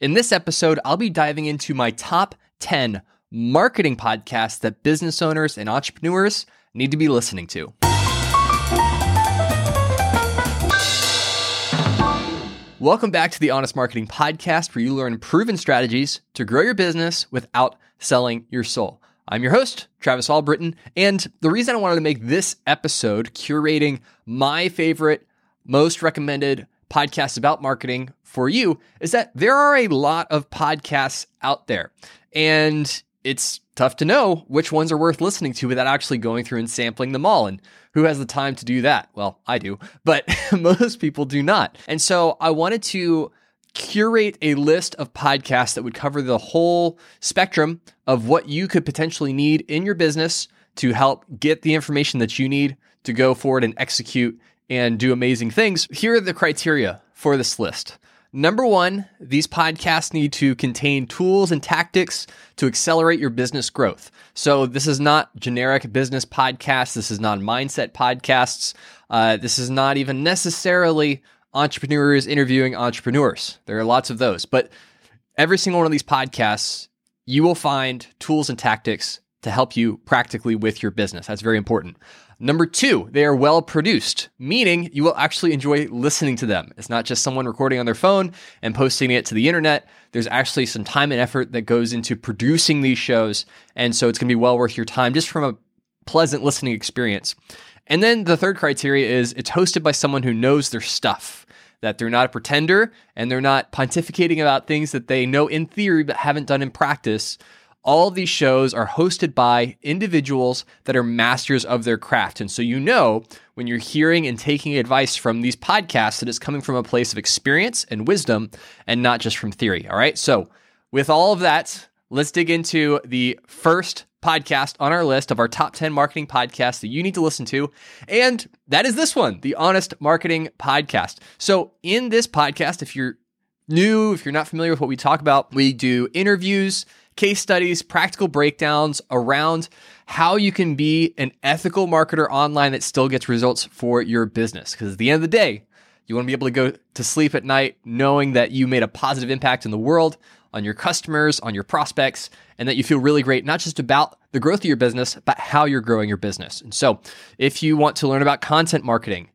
In this episode, I'll be diving into my top 10 marketing podcasts that business owners and entrepreneurs need to be listening to. Welcome back to the Honest Marketing Podcast, where you learn proven strategies to grow your business without selling your soul. I'm your host, Travis Albritton, and the reason I wanted to make this episode curating my favorite, most recommended podcasts about marketing for you is that there are a lot of podcasts out there. And it's tough to know which ones are worth listening to without actually going through and sampling them all. And who has the time to do that? Well, I do, but most people do not. And so I wanted to curate a list of podcasts that would cover the whole spectrum of what you could potentially need in your business to help get the information that you need to go forward and execute and do amazing things. Here are the criteria for this list. Number one, these podcasts need to contain tools and tactics to accelerate your business growth. So, this is not generic business podcasts. This is not mindset podcasts. Uh, this is not even necessarily entrepreneurs interviewing entrepreneurs. There are lots of those. But every single one of these podcasts, you will find tools and tactics to help you practically with your business. That's very important. Number two, they are well produced, meaning you will actually enjoy listening to them. It's not just someone recording on their phone and posting it to the internet. There's actually some time and effort that goes into producing these shows. And so it's going to be well worth your time just from a pleasant listening experience. And then the third criteria is it's hosted by someone who knows their stuff, that they're not a pretender and they're not pontificating about things that they know in theory but haven't done in practice. All of these shows are hosted by individuals that are masters of their craft. And so you know when you're hearing and taking advice from these podcasts that it's coming from a place of experience and wisdom and not just from theory. All right. So, with all of that, let's dig into the first podcast on our list of our top 10 marketing podcasts that you need to listen to. And that is this one, the Honest Marketing Podcast. So, in this podcast, if you're new, if you're not familiar with what we talk about, we do interviews case studies, practical breakdowns around how you can be an ethical marketer online that still gets results for your business. Because at the end of the day, you want to be able to go to sleep at night knowing that you made a positive impact in the world, on your customers, on your prospects, and that you feel really great, not just about the growth of your business, but how you're growing your business. And so, if you want to learn about content marketing,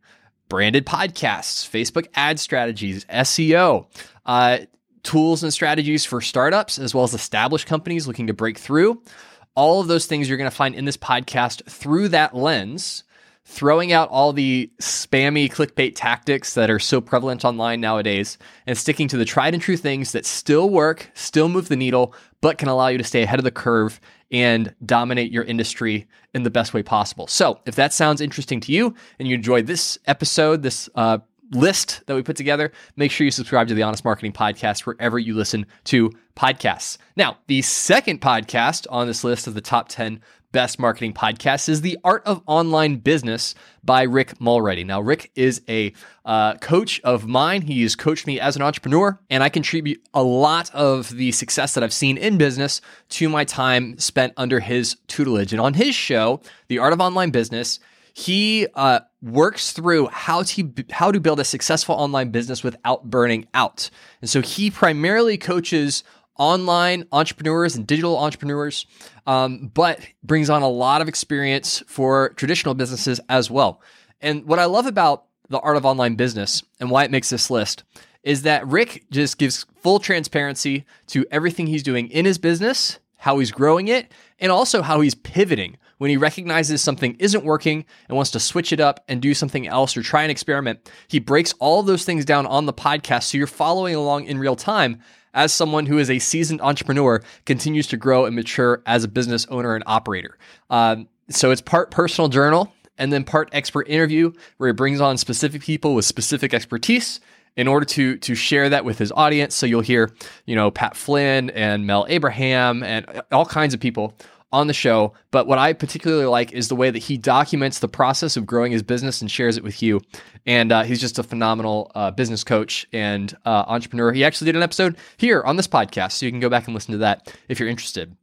branded podcasts, Facebook ad strategies, SEO, uh, tools and strategies for startups as well as established companies looking to break through. All of those things you're going to find in this podcast through that lens, throwing out all the spammy clickbait tactics that are so prevalent online nowadays and sticking to the tried and true things that still work, still move the needle, but can allow you to stay ahead of the curve and dominate your industry in the best way possible. So, if that sounds interesting to you and you enjoyed this episode, this uh, list that we put together, make sure you subscribe to the Honest Marketing Podcast wherever you listen to podcasts. Now, the second podcast on this list of the top 10 best marketing podcasts is The Art of Online Business by Rick Mulready. Now, Rick is a uh, coach of mine. He has coached me as an entrepreneur, and I contribute a lot of the success that I've seen in business to my time spent under his tutelage. And on his show, The Art of Online Business, he uh, works through how to how to build a successful online business without burning out. And so he primarily coaches online entrepreneurs and digital entrepreneurs, um, but brings on a lot of experience for traditional businesses as well. And what I love about the art of online business and why it makes this list is that Rick just gives full transparency to everything he's doing in his business, how he's growing it, and also how he's pivoting when he recognizes something isn't working and wants to switch it up and do something else or try an experiment, he breaks all those things down on the podcast so you're following along in real time as someone who is a seasoned entrepreneur continues to grow and mature as a business owner and operator. Um, so it's part personal journal and then part expert interview where he brings on specific people with specific expertise in order to to share that with his audience. So you'll hear, you know, Pat Flynn and Mel Abraham and all kinds of people on the show. But what I particularly like is the way that he documents the process of growing his business and shares it with you. And uh, he's just a phenomenal uh, business coach and uh, entrepreneur. He actually did an episode here on this podcast, so you can go back and listen to that if you're interested.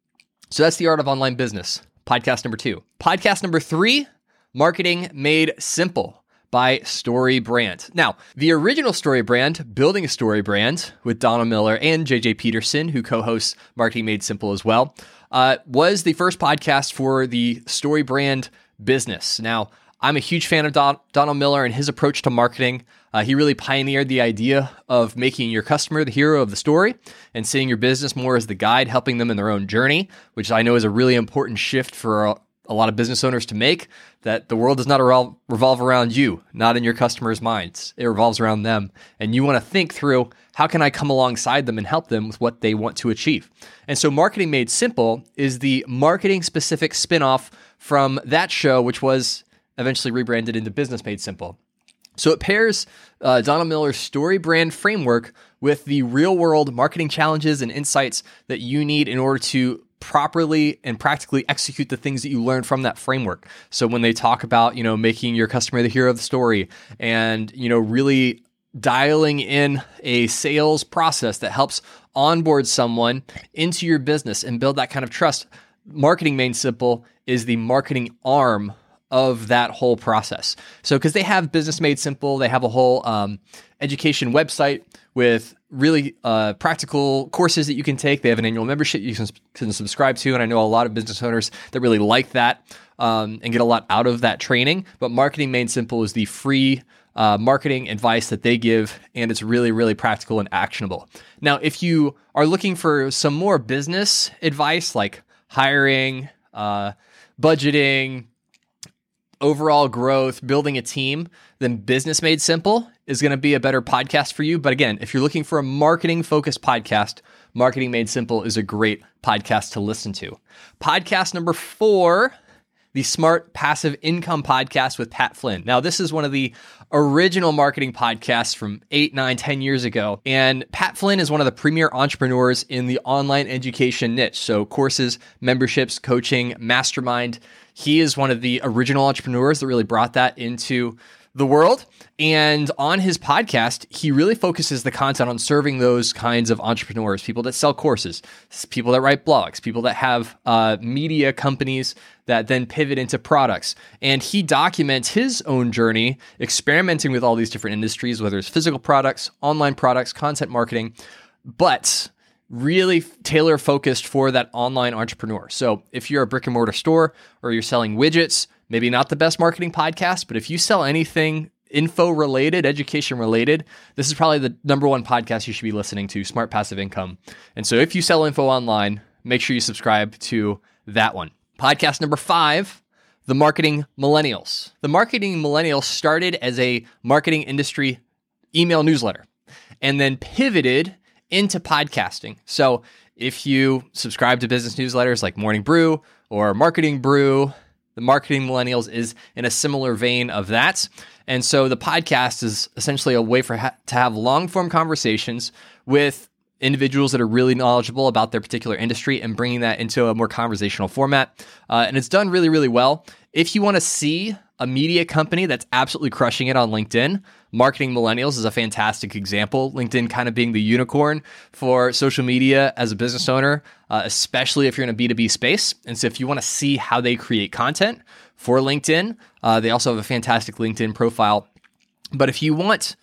So that's the art of online business. Podcast number two. Podcast number three Marketing Made Simple by Story Brand. Now, the original Story Brand, Building a Story Brand with Donald Miller and JJ Peterson, who co hosts Marketing Made Simple as well, uh, was the first podcast for the Story Brand business. Now, I'm a huge fan of Don- Donald Miller and his approach to marketing. Uh, he really pioneered the idea of making your customer the hero of the story and seeing your business more as the guide, helping them in their own journey, which I know is a really important shift for a, lot of business owners to make. That the world does not revolve around you, not in your customers' minds. It revolves around them. And you want to think through how can I come alongside them and help them with what they want to achieve. And so, Marketing Made Simple is the marketing specific spinoff from that show, which was eventually rebranded into Business Made Simple. So it pairs uh, Donald Miller's story brand framework with the real world marketing challenges and insights that you need in order to properly and practically execute the things that you learn from that framework. So when they talk about, you know, making your customer the hero of the story and, you know, really dialing in a sales process that helps onboard someone into your business and build that kind of trust, Marketing Made Simple is the marketing arm of that whole process. So, because they have Business Made Simple, they have a whole um, education website with really uh, practical courses that you can take. They have an annual membership you can, can, subscribe to, and I know a lot of business owners that really like that um, and get a lot out of that training. But Marketing Made Simple is the free uh, marketing advice that they give, and it's really, really practical and actionable. Now, if you are looking for some more business advice like hiring, uh, budgeting, overall growth, building a team, then Business Made Simple is going to be a better podcast for you. But again, if you're looking for a marketing focused podcast, Marketing Made Simple is a great podcast to listen to. Podcast number four the Smart Passive Income Podcast with Pat Flynn. Now, this is one of the original marketing podcasts from eight, nine, ten years ago. And Pat Flynn is one of the premier entrepreneurs in the online education niche. So, courses, memberships, coaching, mastermind. He is one of the original entrepreneurs that really brought that into the world. And on his podcast, he really focuses the content on serving those kinds of entrepreneurs, people that sell courses, people that write blogs, people that have uh, media companies that then pivot into products. And he documents his own journey experimenting with all these different industries, whether it's physical products, online products, content marketing. But really tailor focused for that online entrepreneur. So if you're a brick and mortar store or you're selling widgets, maybe not the best marketing podcast, but if you sell anything info related, education related, this is probably the number one podcast you should be listening to, Smart Passive Income. And so if you sell info online, make sure you subscribe to that one. Podcast number five the marketing millennials. The marketing millennials started as a marketing industry email newsletter and then pivoted into podcasting. So if you subscribe to business newsletters like Morning Brew or Marketing Brew, the Marketing Millennials is in a similar vein of that. And so the podcast is essentially a way for ha- to have long form conversations with individuals that are really knowledgeable about their particular industry and bringing that into a more conversational format. Uh, and it's done really, really well. If you want to see a media company that's absolutely crushing it on LinkedIn, Marketing Millennials is a fantastic example. LinkedIn kind of being the unicorn for social media as a business owner, uh, especially if you're in a B2B space. And so if you want to see how they create content for LinkedIn, uh, they also have a fantastic LinkedIn profile. But if you want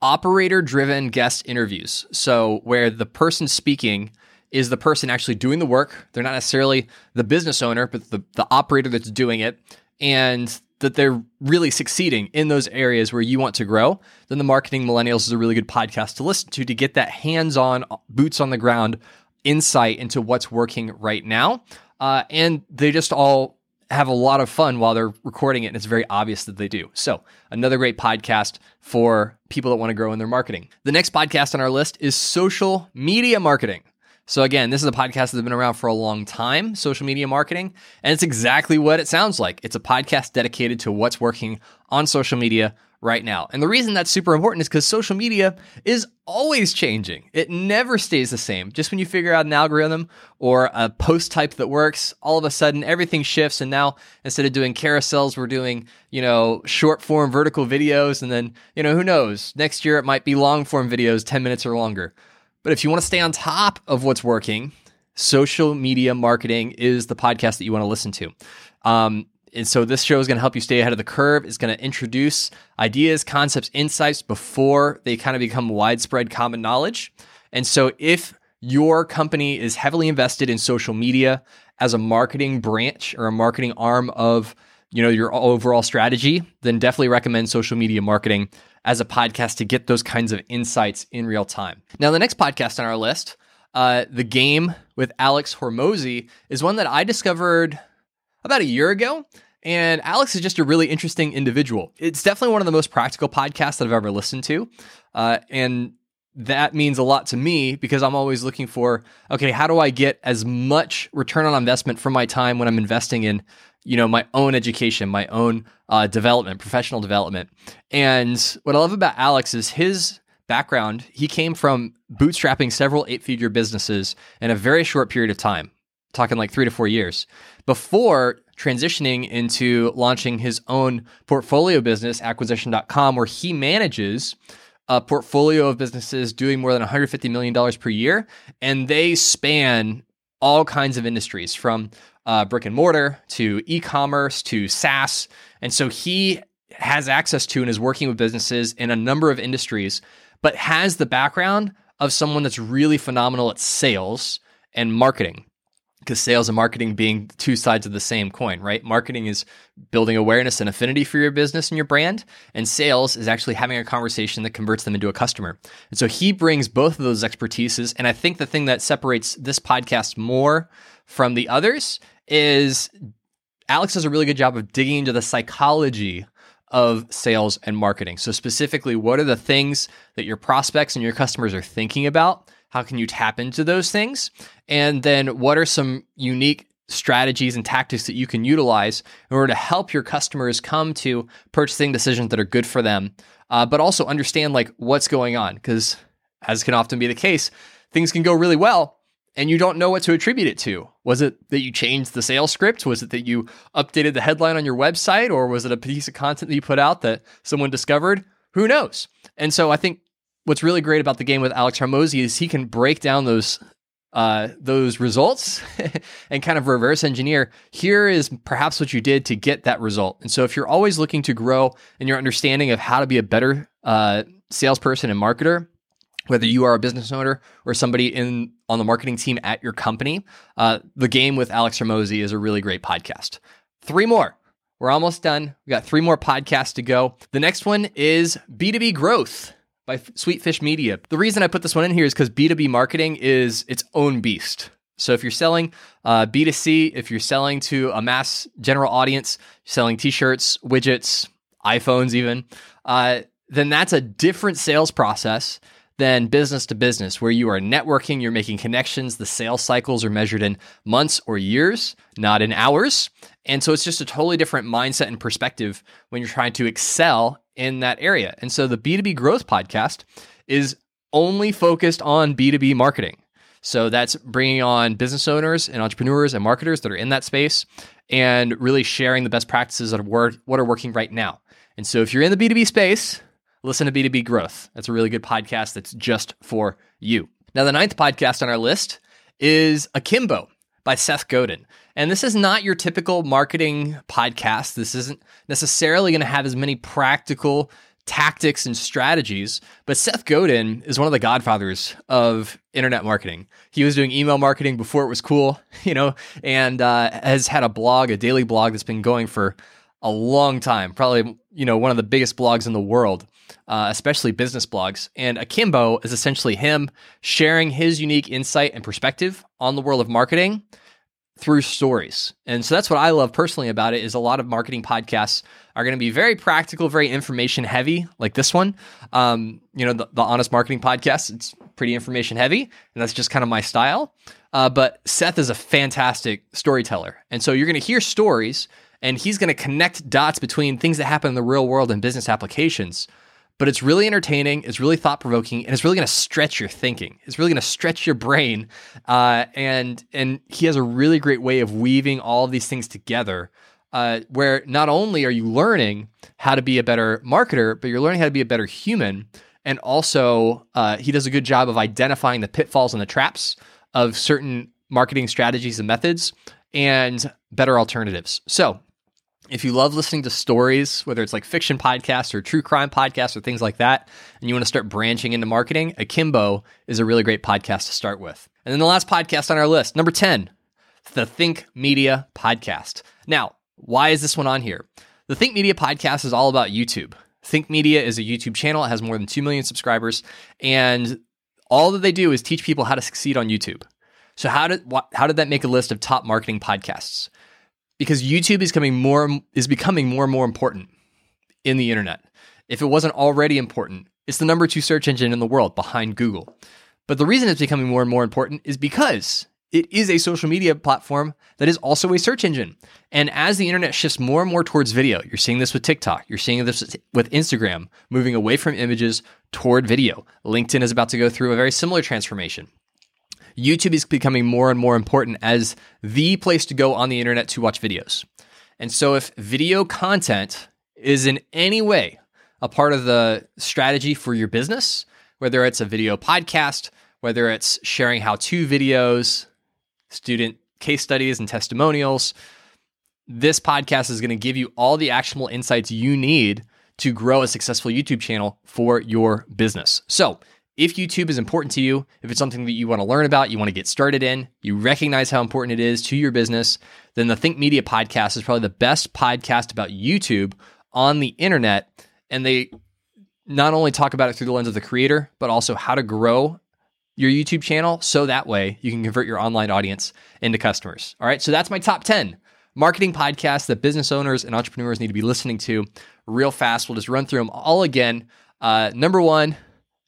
operator driven guest interviews, so where the person speaking is the person actually doing the work, they're not necessarily the business owner, but the, the operator that's doing it. And that they're really succeeding in those areas where you want to grow, then the Marketing Millennials is a really good podcast to listen to to get that hands on, boots on the ground insight into what's working right now. Uh, and they just all have a lot of fun while they're recording it, and it's very obvious that they do. So, another great podcast for people that want to grow in their marketing. The next podcast on our list is social media marketing. So, again, this is a podcast that's been around for a long time, social media marketing, and it's exactly what it sounds like. It's a podcast dedicated to what's working on social media right now. And the reason that's super important is because social media is always changing. It never stays the same. Just when you figure out an algorithm or a post type that works, all of a sudden everything shifts. And now instead of doing carousels, we're doing, you know, short form vertical videos. And then, you know, who knows? Next year it might be long form videos, 10 minutes or longer. But if you want to stay on top of what's working, social media marketing is the podcast that you want to listen to. Um, and so this show is going to help you stay ahead of the curve. It's going to introduce ideas, concepts, insights before they kind of become widespread common knowledge. And so if your company is heavily invested in social media as a marketing branch or a marketing arm of you know your overall strategy, then definitely recommend social media marketing as a podcast to get those kinds of insights in real time. Now, the next podcast on our list, uh, the game with Alex Hormozi, is one that I discovered about a year ago. And Alex is just a really interesting individual. It's definitely one of the most practical podcasts that I've ever listened to. Uh, and that means a lot to me because I'm always looking for, okay, how do I get as much return on investment from my time when I'm investing in, you know, my own education, my own uh, development, professional development. And what I love about Alex is his background. He came from bootstrapping several eight figure businesses in a very short period of time, talking like three to four years, before transitioning into launching his own portfolio business, acquisition.com, where he manages a portfolio of businesses doing more than $150 million per year. And they span all kinds of industries from uh, brick and mortar to e commerce to SaaS. And so he has access to and is working with businesses in a number of industries, but has the background of someone that's really phenomenal at sales and marketing because sales and marketing being two sides of the same coin, right? Marketing is building awareness and affinity for your business and your brand, and sales is actually having a conversation that converts them into a customer. And so he brings both of those expertises. And I think the thing that separates this podcast more from the others is Alex does a really good job of digging into the psychology of sales and marketing. So, specifically, what are the things that your prospects and your customers are thinking about? How can you tap into those things? And then what are some unique strategies and tactics that you can utilize in order to help your customers come to purchasing decisions that are good for them, uh, but also understand like what's going on? Because as can often be the case, things can go really well and you don't know what to attribute it to. Was it that you changed the sales script? Was it that you updated the headline on your website? Or was it a piece of content that you put out that someone discovered? Who knows? And so I think what's really great about the game with Alex Hormozi is he can break down those uh, those results and kind of reverse engineer. Here is perhaps what you did to get that result. And so, if you're always looking to grow in your understanding of how to be a better uh, salesperson and marketer, whether you are a business owner or somebody in on the marketing team at your company, uh, the game with Alex Hormozi is a really great podcast. Three more. We're almost done. We got three more podcasts to go. The next one is B2B growth by Sweetfish Media. The reason I put this one in here is because B2B marketing is its own beast. So if you're selling uh, B2C, if you're selling to a mass general audience, selling t-shirts, widgets, iPhones even, uh, then that's a different sales process than business to business, where you are networking, you're making connections. The sales cycles are measured in months or years, not in hours. And so it's just a totally different mindset and perspective when you're trying to excel in that area. And so the B2B Growth podcast is only focused on B2B marketing. So that's bringing on business owners and entrepreneurs and marketers that are in that space and really sharing the best practices that are what are working right now. And so if you're in the B2B space, listen to B2B Growth. That's a really good podcast that's just for you. Now, the ninth podcast on our list is Akimbo by Seth Godin. And this is not your typical marketing podcast. This isn't necessarily going to have as many practical tactics and strategies, but Seth Godin is one of the godfathers of internet marketing. He was doing email marketing before it was cool, you know, and uh, has had a blog, a daily blog that's been going for a long time, probably, you know, one of the biggest blogs in the world uh, especially business blogs. And Akimbo is essentially him sharing his unique insight and perspective on the world of marketing through stories. And so that's what I love personally about it is a lot of marketing podcasts are going to be very practical, very information heavy, like this one. Um, you know, the, the, Honest Marketing Podcast, it's pretty information heavy, and that's just kind of my style. Uh, but Seth is a fantastic storyteller. And so you're going to hear stories, and he's going to connect dots between things that happen in the real world and business applications but it's really entertaining. It's really thought provoking, and it's really going to stretch your thinking. It's really going to stretch your brain. Uh, and and he has a really great way of weaving all of these things together, uh, where not only are you learning how to be a better marketer, but you're learning how to be a better human. And also, uh, he does a good job of identifying the pitfalls and the traps of certain marketing strategies and methods and better alternatives. So, If you love listening to stories, whether it's like fiction podcasts or true crime podcasts or things like that, and you want to start branching into marketing, Akimbo is a really great podcast to start with. And then the last podcast on our list, number 10, the Think Media podcast. Now, why is this one on here? The Think Media podcast is all about YouTube. Think Media is a YouTube channel. It has more than 2 million subscribers. And all that they do is teach people how to succeed on YouTube. So, how did, how did that make a list of top marketing podcasts? Because YouTube is becoming more is becoming more and more important in the internet. If it wasn't already important, it's the number 2 search engine in the world behind Google. But the reason it's becoming more and more important is because it is a social media platform that is also a search engine. And as the internet shifts more and more towards video, you're seeing this with TikTok, you're seeing this with Instagram, moving away from images toward video. LinkedIn is about to go through a very similar transformation. YouTube is becoming more and more important as the place to go on the internet to watch videos. And so, if video content is in any way a part of the strategy for your business, whether it's a video podcast, whether it's sharing how to videos, student case studies, and testimonials, this podcast is going to give you all the actionable insights you need to grow a successful YouTube channel for your business. So, if YouTube is important to you, if it's something that you want to learn about, you want to get started in, you recognize how important it is to your business, then the Think Media podcast is probably the best podcast about YouTube on the internet. And they not only talk about it through the lens of the creator, but also how to grow your YouTube channel so that way you can convert your online audience into customers. All right. So that's my top 10 marketing podcasts that business owners and entrepreneurs need to be listening to real fast. We'll just run through them all again. Uh, number one,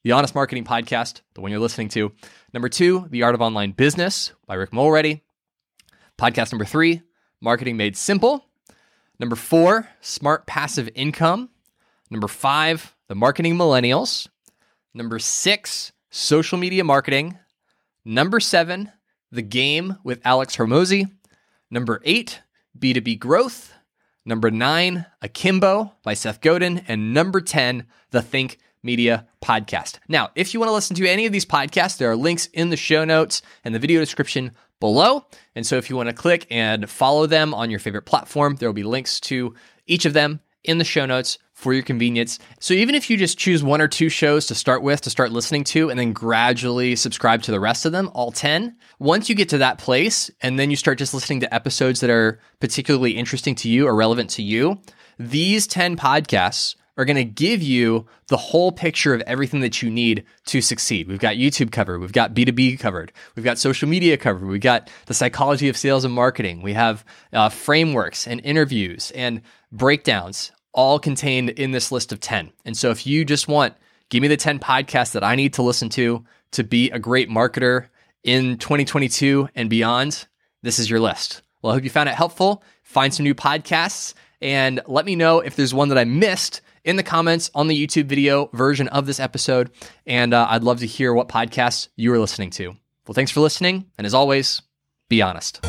the Honest Marketing Podcast, the one you're listening to. Number two, The Art of Online Business by Rick Mulready. Podcast number three, Marketing Made Simple. Number four, Smart Passive Income. Number five, The Marketing Millennials. Number six, Social Media Marketing. Number seven, The Game with Alex Hormozi. Number eight, B2B Growth. Number nine, Akimbo by Seth Godin. And number 10, The Think Media Podcast. Now, if you want to listen to any of these podcasts, there are links in the show notes and the video description below. And so if you want to click and follow them on your favorite platform, there will be links to each of them in the show notes for your convenience. So even if you just choose one or two shows to start with, to start listening to, and then gradually subscribe to the rest of them, all 10, once you get to that place, and then you start just listening to episodes that are particularly interesting to you or relevant to you, these 10 podcasts are going to give you the whole picture of everything that you need to succeed. We've got YouTube covered, we've got B2B covered, we've got social media covered, we've got the psychology of sales and marketing, we have uh, frameworks and interviews and breakdowns all contained in this list of 10. And so if you just want, give me the 10 podcasts that I need to listen to to be a great marketer in 2022 and beyond, this is your list. Well, I hope you found it helpful. Find some new podcasts and let me know if there's one that I missed in the comments on the YouTube video version of this episode. And uh, I'd love to hear what podcasts you are listening to. Well, thanks for listening. And as always, be honest.